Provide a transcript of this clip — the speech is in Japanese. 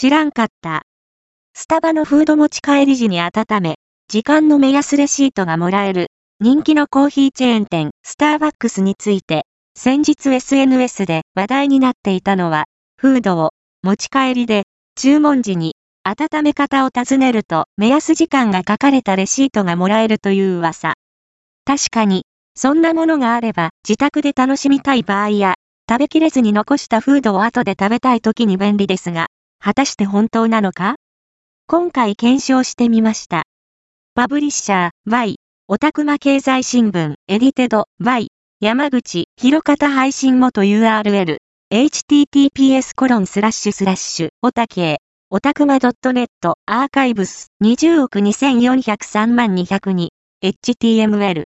知らんかった。スタバのフード持ち帰り時に温め、時間の目安レシートがもらえる、人気のコーヒーチェーン店、スターバックスについて、先日 SNS で話題になっていたのは、フードを持ち帰りで、注文時に温め方を尋ねると目安時間が書かれたレシートがもらえるという噂。確かに、そんなものがあれば自宅で楽しみたい場合や、食べきれずに残したフードを後で食べたい時に便利ですが、果たして本当なのか？今回検証してみました。パブリッシャー Y、オタクマ経済新聞、エディテド Y、山口、広方配信元 URL、https コロンスラッシュスラッシュ、オタケオタクマ .net アーカイブス20億2403万202 HTML